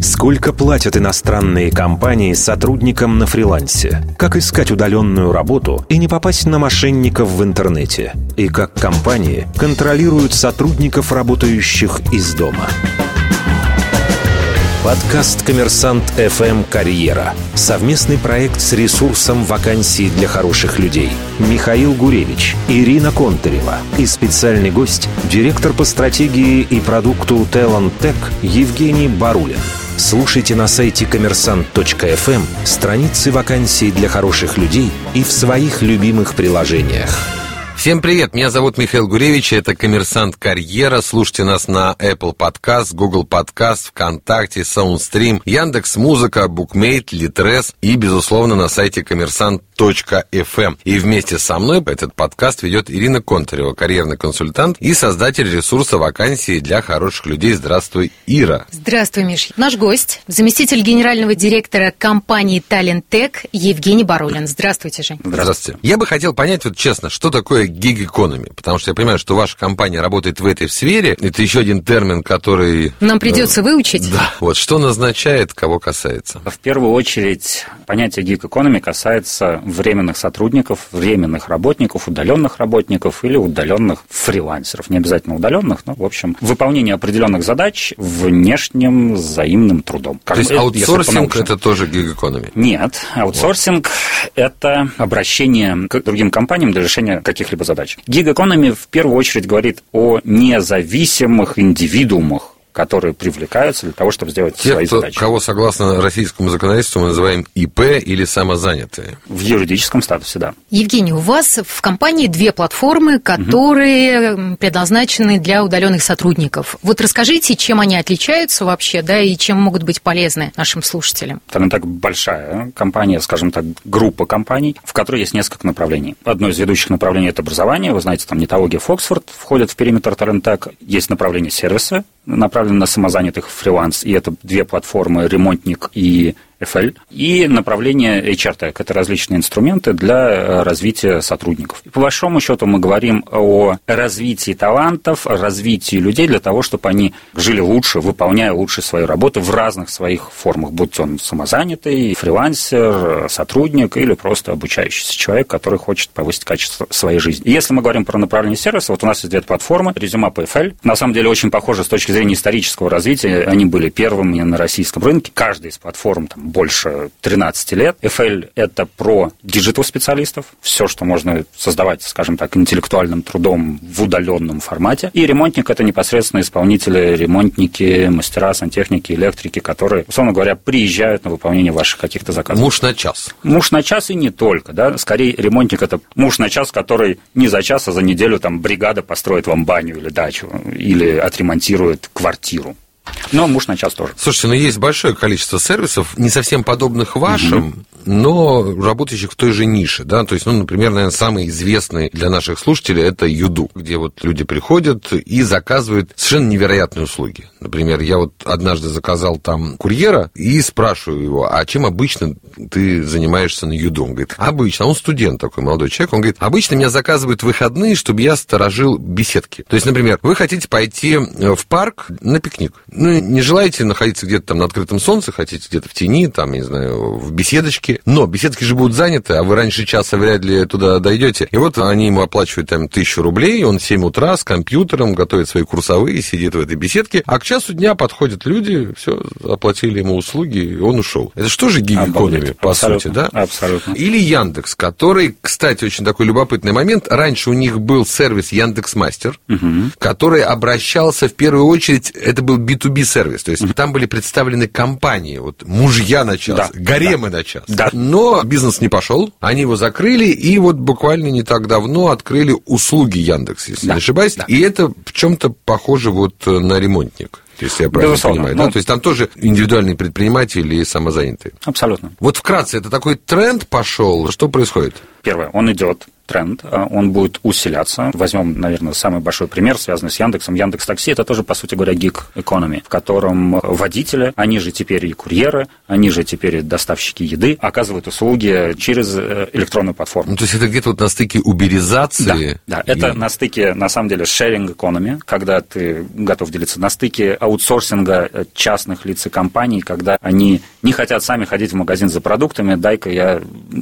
Сколько платят иностранные компании сотрудникам на фрилансе? Как искать удаленную работу и не попасть на мошенников в интернете? И как компании контролируют сотрудников, работающих из дома? Подкаст «Коммерсант FM Карьера». Совместный проект с ресурсом вакансий для хороших людей. Михаил Гуревич, Ирина Контарева и специальный гость – директор по стратегии и продукту Talent Tech Евгений Барулин. Слушайте на сайте коммерсант.фм страницы вакансий для хороших людей и в своих любимых приложениях. Всем привет, меня зовут Михаил Гуревич, это «Коммерсант Карьера». Слушайте нас на Apple Podcast, Google Podcast, ВКонтакте, Soundstream, Яндекс Музыка, Букмейт, Литрес и, безусловно, на сайте коммерсант.фм. И вместе со мной этот подкаст ведет Ирина Контарева, карьерный консультант и создатель ресурса вакансии для хороших людей. Здравствуй, Ира. Здравствуй, Миш. Наш гость, заместитель генерального директора компании Talent Tech Евгений Барулин. Здравствуйте, Жень. Здравствуйте. Я бы хотел понять, вот честно, что такое гиг-экономи? Потому что я понимаю, что ваша компания работает в этой сфере. Это еще один термин, который... Нам придется э, выучить. Да. Вот что назначает, кого касается? В первую очередь, понятие гиг-экономи касается временных сотрудников, временных работников, удаленных работников или удаленных фрилансеров. Не обязательно удаленных, но, в общем, выполнение определенных задач внешним взаимным трудом. Как, То есть аутсорсинг – это тоже гиг-экономи? Нет. Аутсорсинг вот. – это обращение к другим компаниям для решения каких-либо каких-либо задач. Гиг-экономи в первую очередь говорит о независимых индивидуумах, которые привлекаются для того, чтобы сделать Те, свои кто, задачи. кого согласно российскому законодательству мы называем ИП или самозанятые. В юридическом статусе, да. Евгений, у вас в компании две платформы, которые угу. предназначены для удаленных сотрудников. Вот расскажите, чем они отличаются вообще, да, и чем могут быть полезны нашим слушателям. Это так большая компания, скажем так, группа компаний, в которой есть несколько направлений. Одно из ведущих направлений – это образование. Вы знаете, там Нетология, Фоксфорд входят в периметр Тарентек. Есть направление сервиса, направлено на самозанятых фриланс, и это две платформы «Ремонтник» и FL, и направление HRTech. Это различные инструменты для э, развития сотрудников. И по большому счету мы говорим о развитии талантов, развитии людей для того, чтобы они жили лучше, выполняя лучше свою работу в разных своих формах, будь он самозанятый, фрилансер, сотрудник или просто обучающийся человек, который хочет повысить качество своей жизни. И если мы говорим про направление сервиса, вот у нас есть две платформы, резюме PFL, на самом деле очень похожи с точки зрения исторического развития, они были первыми на российском рынке, каждая из платформ там, больше 13 лет. FL – это про digital-специалистов, все, что можно создавать, скажем так, интеллектуальным трудом в удаленном формате. И ремонтник – это непосредственно исполнители, ремонтники, мастера, сантехники, электрики, которые, условно говоря, приезжают на выполнение ваших каких-то заказов. Муж на час. Муж на час и не только, да. Скорее, ремонтник – это муж на час, который не за час, а за неделю там бригада построит вам баню или дачу, или отремонтирует квартиру. Но муж на час тоже. Слушайте, ну есть большое количество сервисов, не совсем подобных вашим, угу. но работающих в той же нише, да, то есть, ну, например, наверное, самый известный для наших слушателей это Юду, где вот люди приходят и заказывают совершенно невероятные услуги. Например, я вот однажды заказал там курьера и спрашиваю его, а чем обычно ты занимаешься на Юду? Он говорит, обычно, он студент такой, молодой человек, он говорит, обычно меня заказывают выходные, чтобы я сторожил беседки. То есть, например, вы хотите пойти в парк на пикник, ну, не желаете находиться где-то там на открытом солнце, хотите где-то в тени, там, не знаю, в беседочке, но беседки же будут заняты, а вы раньше часа вряд ли туда дойдете. И вот они ему оплачивают там тысячу рублей, он в 7 утра с компьютером готовит свои курсовые, сидит в этой беседке, а к часу дня подходят люди, все, оплатили ему услуги, и он ушел. Это что же гиг-экономи, по сути, да? Абсолютно. Или Яндекс, который, кстати, очень такой любопытный момент, раньше у них был сервис Яндекс Мастер, угу. который обращался в первую очередь, это был B2 B2B-сервис, то есть mm-hmm. там были представлены компании, вот мужья на час, да, гаремы да. на час. Да. Но бизнес не пошел, они его закрыли, и вот буквально не так давно открыли услуги Яндекс, если да. не ошибаюсь. Да. И это в чем-то похоже вот на ремонтник если я правильно Безусловно. понимаю. Ну, да? То есть там тоже индивидуальные предприниматели и самозанятые. Абсолютно. Вот вкратце, это такой тренд пошел. Что происходит? Первое, он идет тренд, а, он будет усиляться. Возьмем, наверное, самый большой пример, связанный с Яндексом. Яндекс Такси – это тоже, по сути говоря, гиг экономи, в котором водители, они же теперь и курьеры, они же теперь и доставщики еды, оказывают услуги через э, электронную платформу. Ну, то есть это где-то вот на стыке уберизации? Да, да. это на стыке, на самом деле, sharing economy, когда ты готов делиться, на стыке аутсорсинга э, частных лиц и компаний, когда они не хотят сами ходить в магазин за продуктами, дай-ка я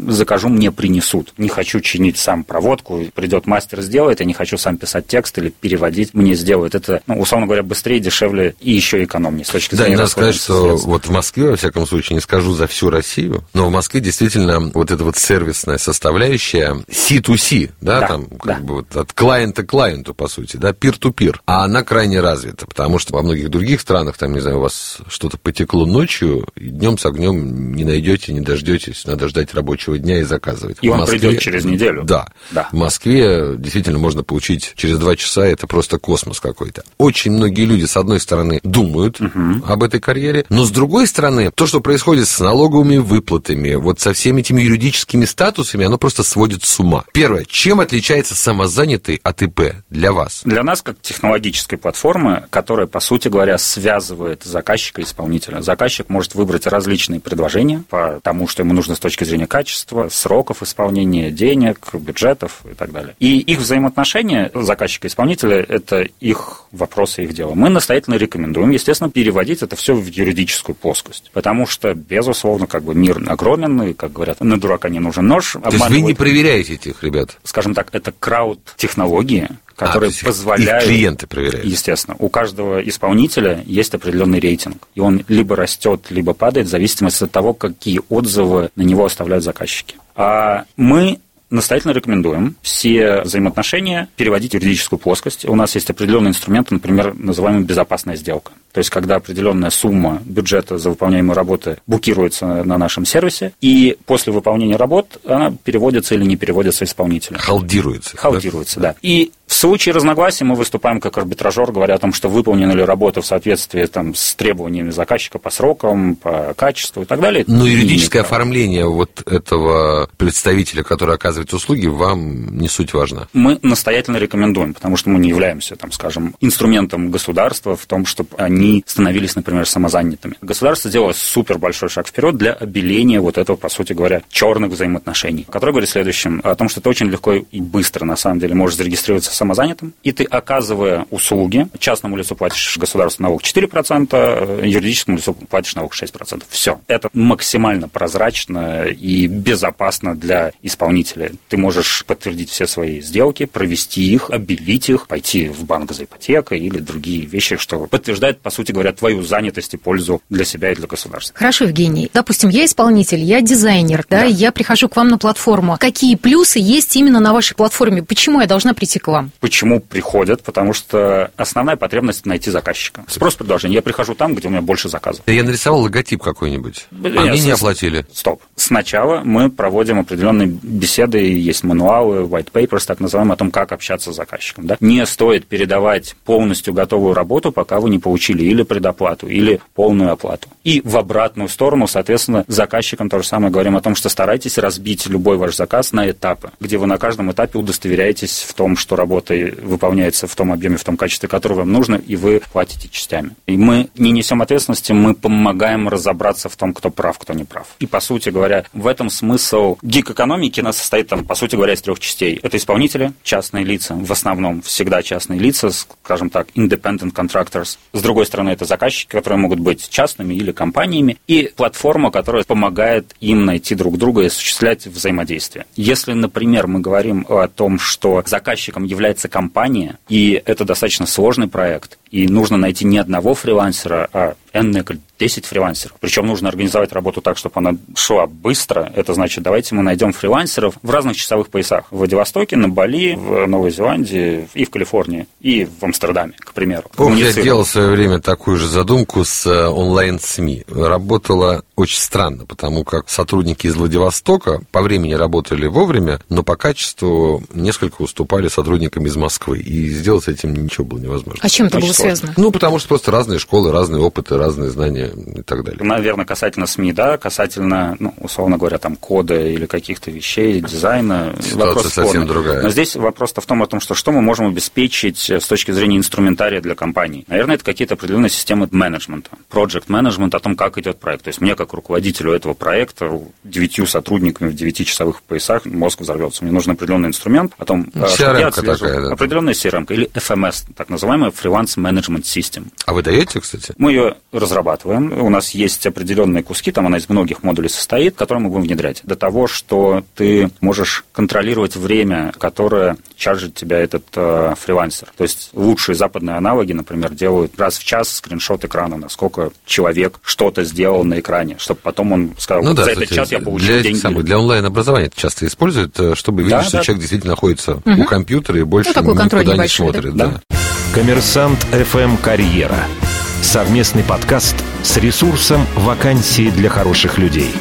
закажу, мне принесут. Не хочу чинить сам проводку, придет мастер, сделает, я не хочу сам писать текст или переводить, мне сделают. Это, ну, условно говоря, быстрее, дешевле и еще экономнее с точки зрения Да, надо сказать, что средств. вот в Москве, во всяком случае, не скажу за всю Россию, но в Москве действительно вот эта вот сервисная составляющая C2C, да, да там как да. бы вот от клиента к клиенту, по сути, да, peer-to-peer, а она крайне развита, потому что во многих других странах, там, не знаю, у вас что-то потекло ночью, и днем с огнем не найдете, не дождетесь, надо ждать рабочего дня и заказывать. И в он Москве, придет через неделю. Да. Да. В Москве действительно можно получить через два часа, это просто космос какой-то. Очень многие люди, с одной стороны, думают угу. об этой карьере, но с другой стороны, то, что происходит с налоговыми выплатами, вот со всеми этими юридическими статусами, оно просто сводит с ума. Первое, чем отличается самозанятый от ИП для вас? Для нас, как технологической платформы, которая, по сути говоря, связывает заказчика и исполнителя. Заказчик может выбрать различные предложения по тому, что ему нужно с точки зрения качества, сроков исполнения, денег, бюджетов и так далее. И их взаимоотношения заказчика и исполнителя – это их вопросы, их дело. Мы настоятельно рекомендуем, естественно, переводить это все в юридическую плоскость, потому что, безусловно, как бы мир огромен, и, как говорят, на дурака не нужен нож. То есть вы не проверяете этих ребят? Скажем так, это крауд-технологии, которые а, позволяют... Их клиенты проверяют. Естественно. У каждого исполнителя есть определенный рейтинг. И он либо растет, либо падает в зависимости от того, какие отзывы на него оставляют заказчики. А мы настоятельно рекомендуем все взаимоотношения переводить в юридическую плоскость. У нас есть определенные инструменты, например, называемая безопасная сделка. То есть, когда определенная сумма бюджета за выполняемые работы букируется на нашем сервисе, и после выполнения работ она переводится или не переводится исполнителю. Халдируется. Халдируется, да. да. И случае разногласий мы выступаем как арбитражер, говоря о том, что выполнена ли работа в соответствии там, с требованиями заказчика по срокам, по качеству и так далее. Но юридическое оформление вот этого представителя, который оказывает услуги, вам не суть важна? Мы настоятельно рекомендуем, потому что мы не являемся, там, скажем, инструментом государства в том, чтобы они становились, например, самозанятыми. Государство сделало супер большой шаг вперед для обеления вот этого, по сути говоря, черных взаимоотношений, который говорит следующем, о том, что ты очень легко и быстро, на самом деле, можешь зарегистрироваться самозанятым, и ты, оказывая услуги, частному лицу платишь государственный налог 4%, э, юридическому лицу платишь налог 6%. Все. Это максимально прозрачно и безопасно для исполнителя. Ты можешь подтвердить все свои сделки, провести их, обелить их, пойти в банк за ипотекой или другие вещи, что подтверждает, по сути говоря, твою занятость и пользу для себя и для государства. Хорошо, Евгений. Допустим, я исполнитель, я дизайнер, да, да. я прихожу к вам на платформу. Какие плюсы есть именно на вашей платформе? Почему я должна прийти к вам? Почему приходят? Потому что основная потребность найти заказчика. Спрос предложение. Я прихожу там, где у меня больше заказов. Я нарисовал логотип какой-нибудь. А мне не оплатили. Стоп. Сначала мы проводим определенные беседы, есть мануалы, white papers, так называемые, о том, как общаться с заказчиком. Да? Не стоит передавать полностью готовую работу, пока вы не получили или предоплату, или полную оплату. И в обратную сторону, соответственно, заказчикам то же самое говорим о том, что старайтесь разбить любой ваш заказ на этапы, где вы на каждом этапе удостоверяетесь в том, что работа работа выполняется в том объеме, в том качестве, которое вам нужно, и вы платите частями. И мы не несем ответственности, мы помогаем разобраться в том, кто прав, кто не прав. И, по сути говоря, в этом смысл гик-экономики нас состоит, там, по сути говоря, из трех частей. Это исполнители, частные лица, в основном всегда частные лица, скажем так, independent contractors. С другой стороны, это заказчики, которые могут быть частными или компаниями, и платформа, которая помогает им найти друг друга и осуществлять взаимодействие. Если, например, мы говорим о том, что заказчиком является является компания, и это достаточно сложный проект, и нужно найти не одного фрилансера, а энное 10 фрилансеров. Причем нужно организовать работу так, чтобы она шла быстро. Это значит, давайте мы найдем фрилансеров в разных часовых поясах. В Владивостоке, на Бали, в Новой Зеландии и в Калифорнии, и в Амстердаме, к примеру. Помню, я делал в свое время такую же задумку с э, онлайн-СМИ. Работала очень странно, потому как сотрудники из Владивостока по времени работали вовремя, но по качеству несколько уступали сотрудникам из Москвы. И сделать с этим ничего было невозможно. А чем это было связано? Ну, потому что просто разные школы, разные опыты, разные знания и так далее. Наверное, касательно СМИ, да, касательно, ну, условно говоря, там, кода или каких-то вещей, дизайна. Ситуация вопрос совсем спорный. другая. Но здесь вопрос-то в том, о том, что что мы можем обеспечить с точки зрения инструментария для компаний. Наверное, это какие-то определенные системы менеджмента, project менеджмент о том, как идет проект. То есть мне, как руководителю этого проекта, девятью сотрудниками в девятичасовых поясах мозг взорвется. Мне нужен определенный инструмент о том, Ну, э, CRM-ка я отслеживал. такая, да. Определенная CRM или FMS, так называемая Freelance Management System. А вы даете, кстати? Мы ее разрабатываем. У нас есть определенные куски, там она из многих модулей состоит, которые мы будем внедрять. До того, что ты можешь контролировать время, которое чаржит тебя этот э, фрилансер. То есть лучшие западные аналоги, например, делают раз в час скриншот экрана, насколько человек что-то сделал на экране, чтобы потом он сказал, Ну да, за этот час я получил для, деньги. самых- для онлайн-образования это часто используют, э, чтобы видеть, Да, что да. человек действительно находится у компьютера и больше Ну, никуда не смотрит. Да. да. Коммерсант ФМ Карьера. Совместный подкаст с ресурсом «Вакансии для хороших людей».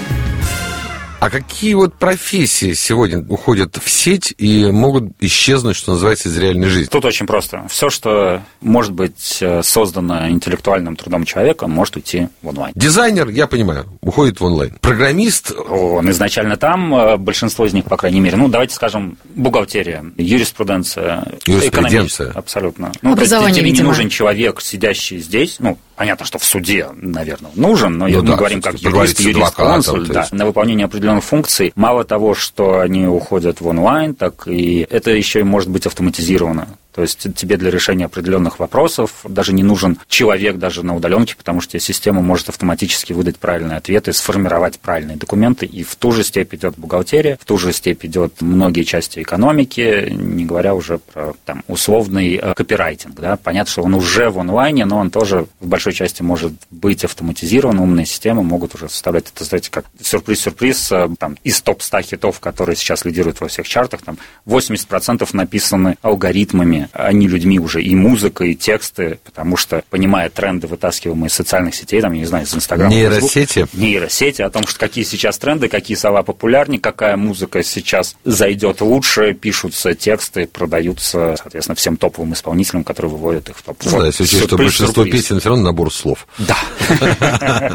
А какие вот профессии сегодня уходят в сеть и могут исчезнуть, что называется, из реальной жизни? Тут очень просто. Все, что может быть э, создано интеллектуальным трудом человека, может уйти в онлайн. Дизайнер, я понимаю, уходит в онлайн. Программист, Он изначально там, э, большинство из них, по крайней мере, ну, давайте скажем, бухгалтерия, юриспруденция, Юриспруденция. абсолютно. Ну, то есть Образование, тебе не видимо. нужен человек, сидящий здесь, ну, понятно, что в суде, наверное, нужен, но Ну мы да, говорим как юрист, поговорить с юрист, адвокатом, консуль, то да, на выполнение определенных функций. Мало того, что они уходят в онлайн, так и это еще и может быть автоматизировано. То есть тебе для решения определенных вопросов даже не нужен человек даже на удаленке, потому что система может автоматически выдать правильные ответы, сформировать правильные документы, и в ту же степь идет бухгалтерия, в ту же степь идет многие части экономики, не говоря уже про там, условный э, копирайтинг. Да? Понятно, что он уже в онлайне, но он тоже в большой части может быть автоматизирован, умные системы могут уже составлять это, знаете, как сюрприз-сюрприз, э, там, из топ-100 хитов, которые сейчас лидируют во всех чартах, там 80% написаны алгоритмами, а не людьми уже, и музыка, и тексты, потому что, понимая тренды, вытаскиваемые из социальных сетей, там, я не знаю, из Инстаграма, Нейросети? Фейсбука, нейросети, о том, что какие сейчас тренды, какие слова популярнее, какая музыка сейчас зайдет лучше, пишутся тексты, продаются, соответственно, всем топовым исполнителям, которые выводят их в топ. ну, да, если учесть, что большинство сюрприз. песен все равно набор слов. Да.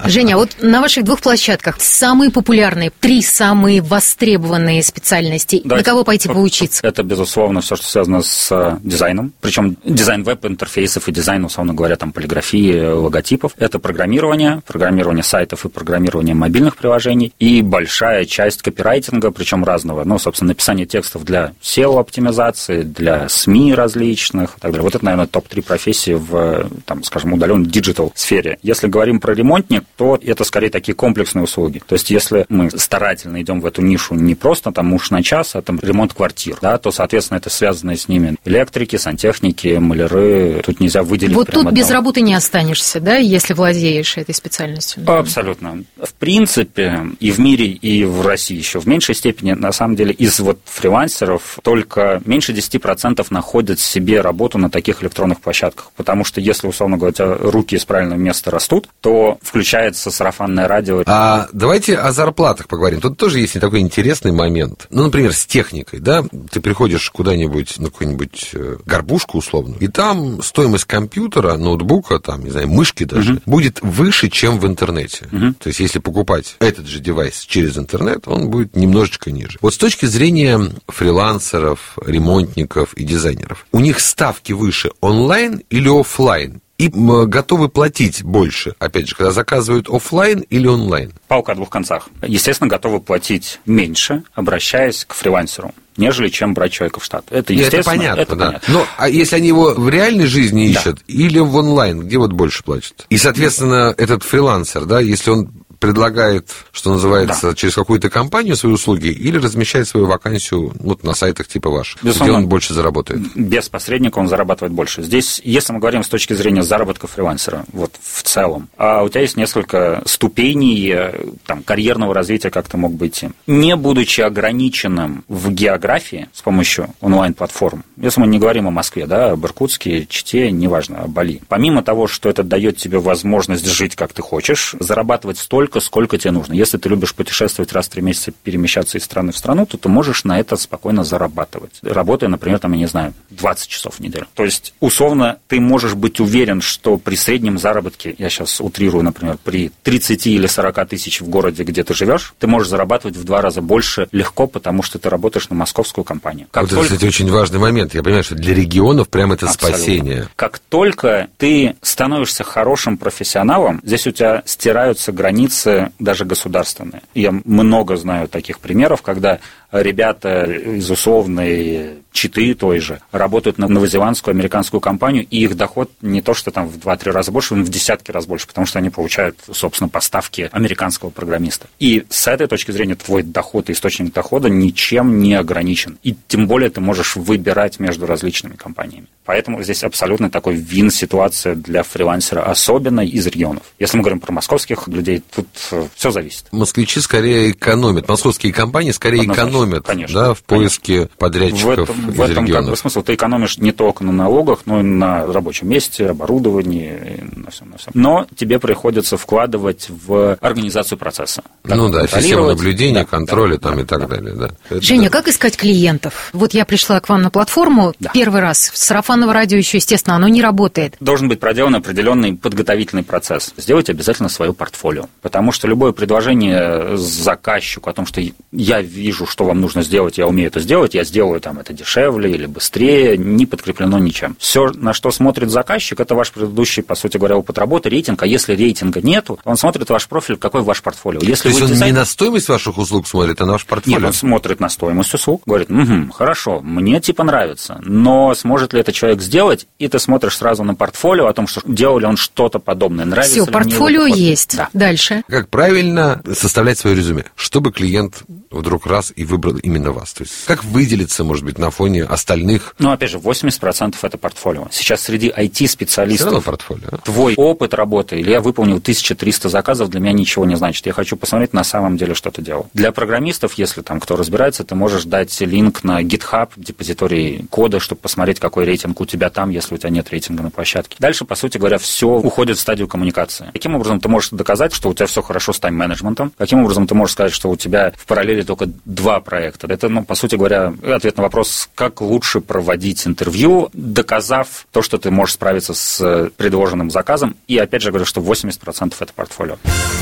Женя, а вот на ваших двух площадках самые популярные, три самые востребованные специальности. На кого пойти по- поучиться? Это, безусловно, все, что связано с э, дизайном. Причем дизайн веб-интерфейсов и дизайн, условно говоря, там, полиграфии, э, логотипов. Это программирование, программирование сайтов и программирование мобильных приложений. И большая часть копирайтинга, причем разного. Ну, собственно, написание текстов для SEO-оптимизации, для СМИ различных так далее. Вот это, наверное, топ-3 профессии в, там, скажем, удаленной digital сфере. Если говорим про ремонтник, то это скорее такие комплексные услуги. То есть, если мы старательно идем в эту нишу не просто там муж на час, а там ремонт квартир, да, то, соответственно, это связано с ними электрики, сантехники, маляры. Тут нельзя выделить Вот тут без одного. работы не останешься, да, если владеешь этой специальностью. Абсолютно. В принципе, и в мире, и в России еще в меньшей степени, на самом деле, из вот фрилансеров только меньше 10% находят себе работу на таких электронных площадках. Потому что если, условно говоря, руки из правильного места растут, то включается сарафанное радио. А давайте о зарплатах поговорим. Тут тоже есть такой интересный момент. Ну, например, с техникой, да? Ты приходишь куда-нибудь на какую-нибудь э, горбушку условно, и там стоимость компьютера, ноутбука, там, не знаю, мышки даже, будет выше, чем в интернете. То есть, если покупать этот же девайс через интернет, он будет немножечко ниже. Вот с точки зрения фрилансеров, ремонтников и дизайнеров, у них ставки выше онлайн или офлайн? И м, готовы платить больше, опять же, когда заказывают офлайн или онлайн? Палка о двух концах. Естественно, готовы платить меньше, обращаясь к фрилансеру нежели чем брать человека в штат. Это, И это естественно, понятно, это да. понятно. Но а если они его в реальной жизни Да. ищут или в онлайн, где вот больше платят? И, соответственно, этот фрилансер, да, если он предлагает, что называется, через какую-то компанию свои услуги или размещает свою вакансию вот на сайтах типа ваших, где Безусловно. он больше заработает. без посредника он зарабатывает больше. Здесь, если мы говорим с точки зрения заработка фрилансера, вот в целом, а у тебя есть несколько ступеней э, там, карьерного развития, как ты мог бы идти. Не будучи ограниченным в географии с помощью онлайн-платформ, если мы не говорим о Москве, да, об Иркутске, Чите, неважно, о Бали. Помимо того, что это дает тебе возможность жить, как ты хочешь, зарабатывать столько, столько, сколько тебе нужно. Если ты любишь путешествовать раз в три месяца, перемещаться из страны в страну, то ты можешь на это спокойно зарабатывать. Работая, например, там, я не знаю, 20 часов в неделю. То есть, условно, ты можешь быть уверен, что при среднем заработке, я сейчас утрирую, например, при 30 или 40 тысяч в городе, где ты живешь, ты можешь зарабатывать в два раза больше легко, потому что ты работаешь на московскую компанию. Как вот только... это, кстати, очень важный момент. Я понимаю, что для регионов прям это Абсолютно. спасение. Как только ты становишься хорошим профессионалом, здесь у тебя стираются границы даже государственные. Я много знаю таких примеров, когда ребята из условной Читы той же работают на новозеландскую, американскую компанию, и их доход не то, что там в 2-3 раза больше, он в десятки раз больше, потому что они получают, собственно, поставки американского программиста. И с этой точки зрения твой доход и источник дохода ничем не ограничен. И тем более ты можешь выбирать между различными компаниями. Поэтому здесь абсолютно такой вин-ситуация для фрилансера, особенно из регионов. Если мы говорим про московских людей, тут э, все зависит. Москвичи скорее экономят, московские компании скорее Однозначно, экономят конечно, да, в поиске конечно. подрядчиков в этом, в этом регионов. как бы смысл. Ты экономишь не только на налогах, но и на рабочем месте, оборудовании, на всем, на всем. Но тебе приходится вкладывать в организацию процесса. Ну да, систему наблюдения, да, контроля да, там да, и так да. далее. Да. Женя, как искать клиентов? Вот я пришла к вам на платформу да. первый раз, сарафан сарафанного радио еще, естественно, оно не работает. Должен быть проделан определенный подготовительный процесс. Сделайте обязательно свое портфолио. Потому что любое предложение заказчику о том, что я вижу, что вам нужно сделать, я умею это сделать, я сделаю там это дешевле или быстрее, не подкреплено ничем. Все, на что смотрит заказчик, это ваш предыдущий, по сути говоря, опыт работы, рейтинг. А если рейтинга нету, он смотрит ваш профиль, какой ваш портфолио. Если То есть он дизайн... не на стоимость ваших услуг смотрит, а на ваш портфолио? Нет, он смотрит на стоимость услуг, говорит, угу, хорошо, мне типа нравится, но сможет ли это человек человек сделать, и ты смотришь сразу на портфолио о том, что делал ли он что-то подобное, нравится Все, ли портфолио мне есть. Да. Дальше. Как правильно составлять свое резюме, чтобы клиент вдруг раз и выбрал именно вас? То есть как выделиться, может быть, на фоне остальных? Ну, опять же, 80% это портфолио. Сейчас среди IT-специалистов портфолио. А? твой опыт работы, или я выполнил 1300 заказов, для меня ничего не значит. Я хочу посмотреть на самом деле, что ты делал. Для программистов, если там кто разбирается, ты можешь дать линк на GitHub, депозиторий кода, чтобы посмотреть, какой рейтинг у тебя там, если у тебя нет рейтинга на площадке. Дальше, по сути говоря, все уходит в стадию коммуникации. Каким образом ты можешь доказать, что у тебя все хорошо с тайм-менеджментом? Каким образом ты можешь сказать, что у тебя в параллели только два проекта? Это, ну, по сути говоря, ответ на вопрос, как лучше проводить интервью, доказав то, что ты можешь справиться с предложенным заказом. И опять же говорю, что 80% это портфолио.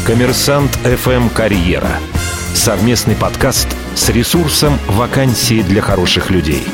Коммерсант FM Карьера. Совместный подкаст с ресурсом «Вакансии для хороших людей».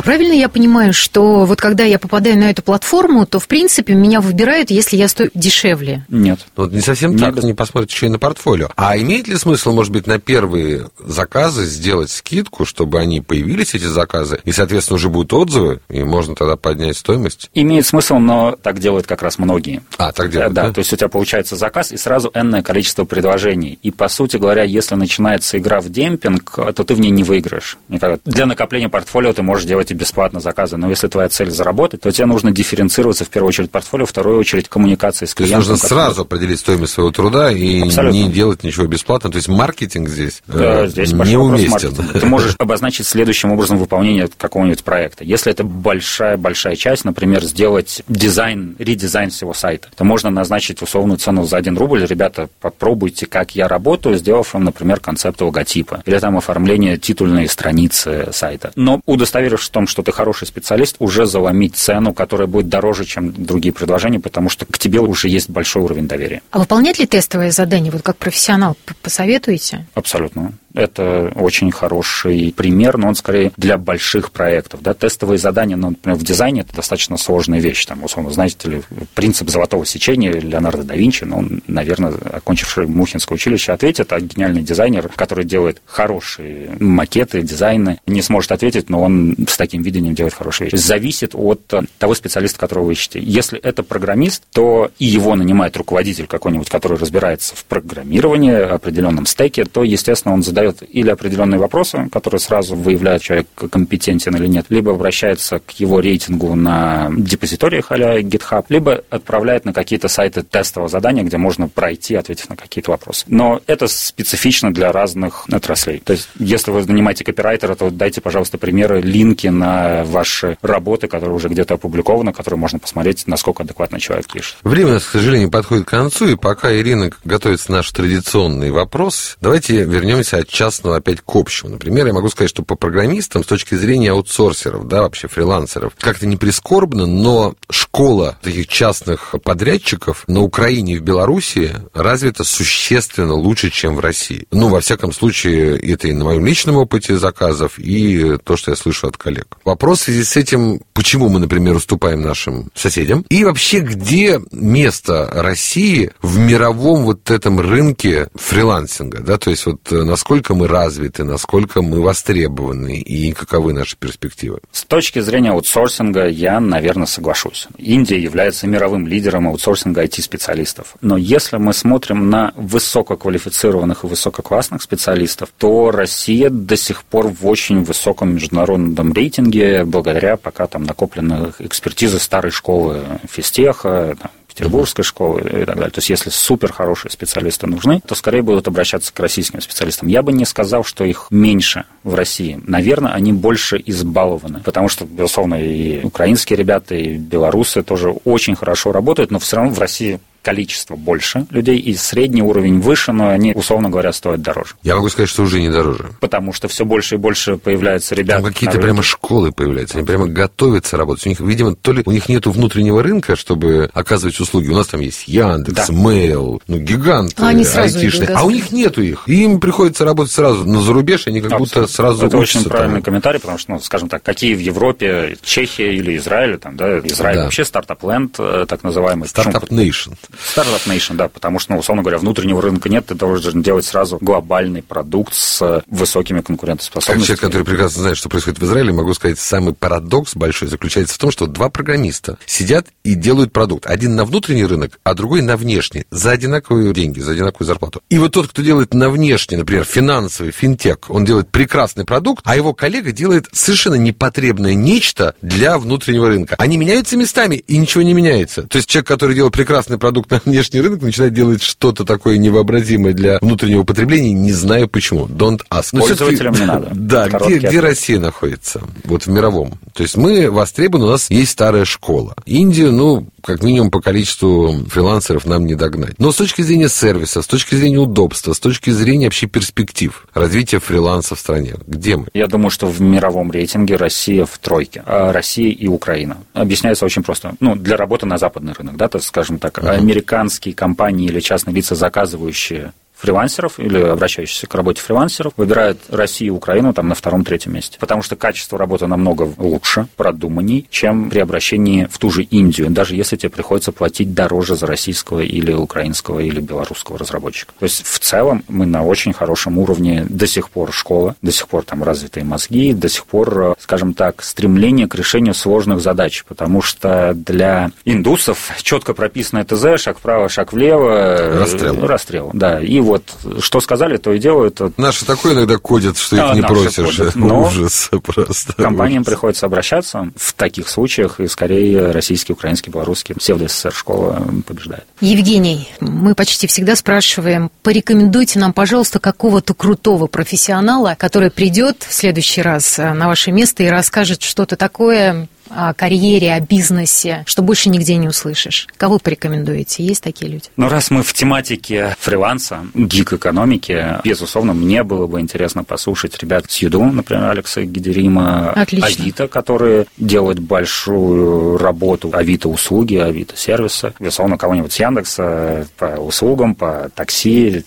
А правильно я понимаю, что вот когда я попадаю на эту платформу, то, в принципе, меня выбирают, если я стою дешевле? Нет. Ну, вот не совсем Нет. так, не посмотрят еще и на портфолио. А имеет ли смысл, может быть, на первые заказы сделать скидку, чтобы они появились, эти заказы, и, соответственно, уже будут отзывы, и можно тогда поднять стоимость? Имеет смысл, но так делают как раз многие. А, так делают, да? Да, то есть у тебя получается заказ и сразу энное количество предложений. И, по сути говоря, если начинается игра в демпинг, то ты в ней не выиграешь. Никогда. Для накопления портфолио ты можешь делать делать и бесплатно заказы. Но если твоя цель заработать, то тебе нужно дифференцироваться в первую очередь портфолио, в вторую очередь коммуникации с клиентом. То есть нужно который... сразу определить стоимость своего труда и Абсолютно. не делать ничего бесплатно. То есть маркетинг здесь, да, э, здесь неуместен. Ты можешь обозначить следующим образом выполнение какого-нибудь проекта. Если это большая-большая часть, например, сделать дизайн, редизайн всего сайта, то можно назначить условную цену за 1 рубль. Ребята, попробуйте, как я работаю, сделав вам, например, концепт логотипа. Или там оформление титульной страницы сайта. Но удостоверившись в том, что ты хороший специалист, уже заломить цену, которая будет дороже, чем другие предложения, потому что к тебе уже есть большой уровень доверия. А выполнять ли тестовое задание, вот как профессионал, посоветуете? Абсолютно. Это очень хороший пример, но он скорее для больших проектов. Да? Тестовые задания, ну, например, в дизайне это достаточно сложная вещь. Там, условно, знаете ли, принцип золотого сечения Леонардо да Винчи, ну, он, наверное, окончивший Мухинское училище, ответит, а гениальный дизайнер, который делает хорошие макеты, дизайны, не сможет ответить, но он с таким видением делает хорошие вещи. Зависит от того специалиста, которого вы ищете. Если это программист, то и его нанимает руководитель какой-нибудь, который разбирается в программировании, определенном стеке, то, естественно, он задает задает или определенные вопросы, которые сразу выявляют, человек компетентен или нет, либо обращается к его рейтингу на депозиториях а GitHub, либо отправляет на какие-то сайты тестового задания, где можно пройти, ответив на какие-то вопросы. Но это специфично для разных отраслей. То есть, если вы нанимаете копирайтера, то дайте, пожалуйста, примеры, линки на ваши работы, которые уже где-то опубликованы, которые можно посмотреть, насколько адекватно человек пишет. Время, к сожалению, подходит к концу, и пока Ирина готовится наш традиционный вопрос, давайте вернемся частного опять к общему. Например, я могу сказать, что по программистам с точки зрения аутсорсеров, да, вообще фрилансеров, как-то не прискорбно, но школа таких частных подрядчиков на Украине и в Беларуси развита существенно лучше, чем в России. Ну, во всяком случае, это и на моем личном опыте заказов, и то, что я слышу от коллег. Вопрос в связи с этим, почему мы, например, уступаем нашим соседям, и вообще, где место России в мировом вот этом рынке фрилансинга, да, то есть вот э, насколько мы развиты, насколько мы востребованы и каковы наши перспективы? С точки зрения аутсорсинга я, наверное, соглашусь. Индия является мировым лидером аутсорсинга IT-специалистов. Но если мы смотрим на высококвалифицированных и высококлассных специалистов, то Россия до сих пор в очень высоком международном рейтинге благодаря пока там накопленной экспертизы старой школы физтеха, петербургской школы и так далее. То есть, если супер хорошие специалисты нужны, то скорее будут обращаться к российским специалистам. Я бы не сказал, что их меньше в России. Наверное, они больше избалованы, потому что, безусловно, и украинские ребята, и белорусы тоже очень хорошо работают, но все равно в России количество больше людей, и средний уровень выше, но они, условно говоря, стоят дороже. Я могу сказать, что уже не дороже. Потому что все больше и больше появляется ребят. Там какие-то прямо школы появляются, они прямо готовятся работать. У них, видимо, то ли у них нет внутреннего рынка, чтобы оказывать услуги. У нас там есть Яндекс, да. Mail, ну, гиганты, а они сразу айтишные. А у них нету их. И им приходится работать сразу на зарубеж, они как Абсолютно. будто сразу Это очень правильный там. комментарий, потому что, ну, скажем так, какие в Европе, Чехия или Израиль, там, да, Израиль да. вообще startup-land, э, так называемый. Startup nation. Startup nation да, потому что, ну, условно говоря, внутреннего рынка нет, ты должен делать сразу глобальный продукт с высокими конкурентоспособностями. Как человек, который прекрасно знает, что происходит в Израиле, могу сказать, самый парадокс большой заключается в том, что два программиста сидят и делают продукт. Один на внутренний рынок, а другой на внешний, за одинаковые деньги, за одинаковую зарплату. И вот тот, кто делает на внешний, например, финансовый, финтех, он делает прекрасный продукт, а его коллега делает совершенно непотребное нечто для внутреннего рынка. Они меняются местами, и ничего не меняется. То есть человек, который делает прекрасный продукт на внешний рынок, начинает делать что-то такое невообразимое для внутреннего потребления, не знаю почему. Don't ask. Но Пользователям не надо. Да, где, где Россия находится? Вот в мировом. То есть мы востребованы, у нас есть старая школа. Индию, ну, как минимум по количеству фрилансеров нам не догнать. Но с точки зрения сервиса, с точки зрения удобства, с точки зрения вообще перспектив развития фриланса в стране, где мы? Я думаю, что в мировом рейтинге Россия в тройке. А Россия и Украина. Объясняется очень просто. Ну, для работы на западный рынок, да, то, скажем так, uh-huh. Американские компании или частные лица, заказывающие фрилансеров или обращающихся к работе фрилансеров выбирают Россию и Украину там на втором-третьем месте. Потому что качество работы намного лучше, продуманней, чем при обращении в ту же Индию, даже если тебе приходится платить дороже за российского или украинского или белорусского разработчика. То есть в целом мы на очень хорошем уровне до сих пор школа, до сих пор там развитые мозги, до сих пор, скажем так, стремление к решению сложных задач, потому что для индусов четко прописанное ТЗ, шаг вправо, шаг влево. Расстрел. Расстрел, да. И вот что сказали, то и делают. Наши такое иногда кодят, что да, их не просишь. Кодят, но ужас просто. Компаниям ужас. приходится обращаться в таких случаях, и скорее российский, украинский, белорусский псевдо-СССР школа побеждает. Евгений, мы почти всегда спрашиваем, порекомендуйте нам, пожалуйста, какого-то крутого профессионала, который придет в следующий раз на ваше место и расскажет что-то такое о карьере, о бизнесе, что больше нигде не услышишь? Кого порекомендуете? Есть такие люди? Ну, раз мы в тематике фриланса, гик-экономики, безусловно, мне было бы интересно послушать ребят с Юду, например, Алекса Гидерима, Отлично. Авито, которые делают большую работу Авито-услуги, Авито-сервисы. Безусловно, кого-нибудь с Яндекса по услугам, по такси,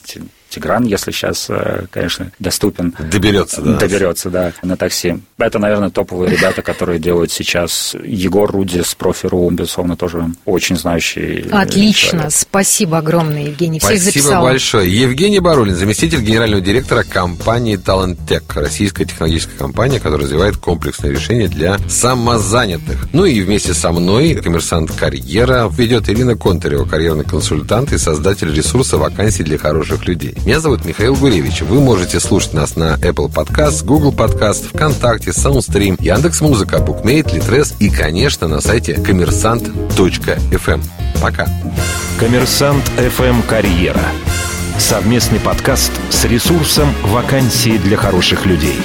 Тигран, если сейчас, э, конечно, доступен. Доберется, да. Доберется, да, на такси. Это, наверное, топовые ребята, которые делают сейчас. Егор Руди с профи.ру, безусловно, тоже очень знающий. Отлично, человек. спасибо огромное, Евгений. Всех спасибо записала. большое. Евгений Барулин, заместитель генерального директора компании Talentech, российская технологическая компания, которая развивает комплексные решения для самозанятых. Ну и вместе со мной коммерсант карьера ведет Ирина Контарева, карьерный консультант и создатель ресурса вакансий для хороших людей. Меня зовут Михаил Гуревич. Вы можете слушать нас на Apple Podcast, Google Podcast, ВКонтакте, Soundstream, Яндекс.Музыка, Букмейт, Литрес и, конечно, на сайте коммерсант.фм. Пока. Коммерсант FM Карьера. Совместный подкаст с ресурсом «Вакансии для хороших людей».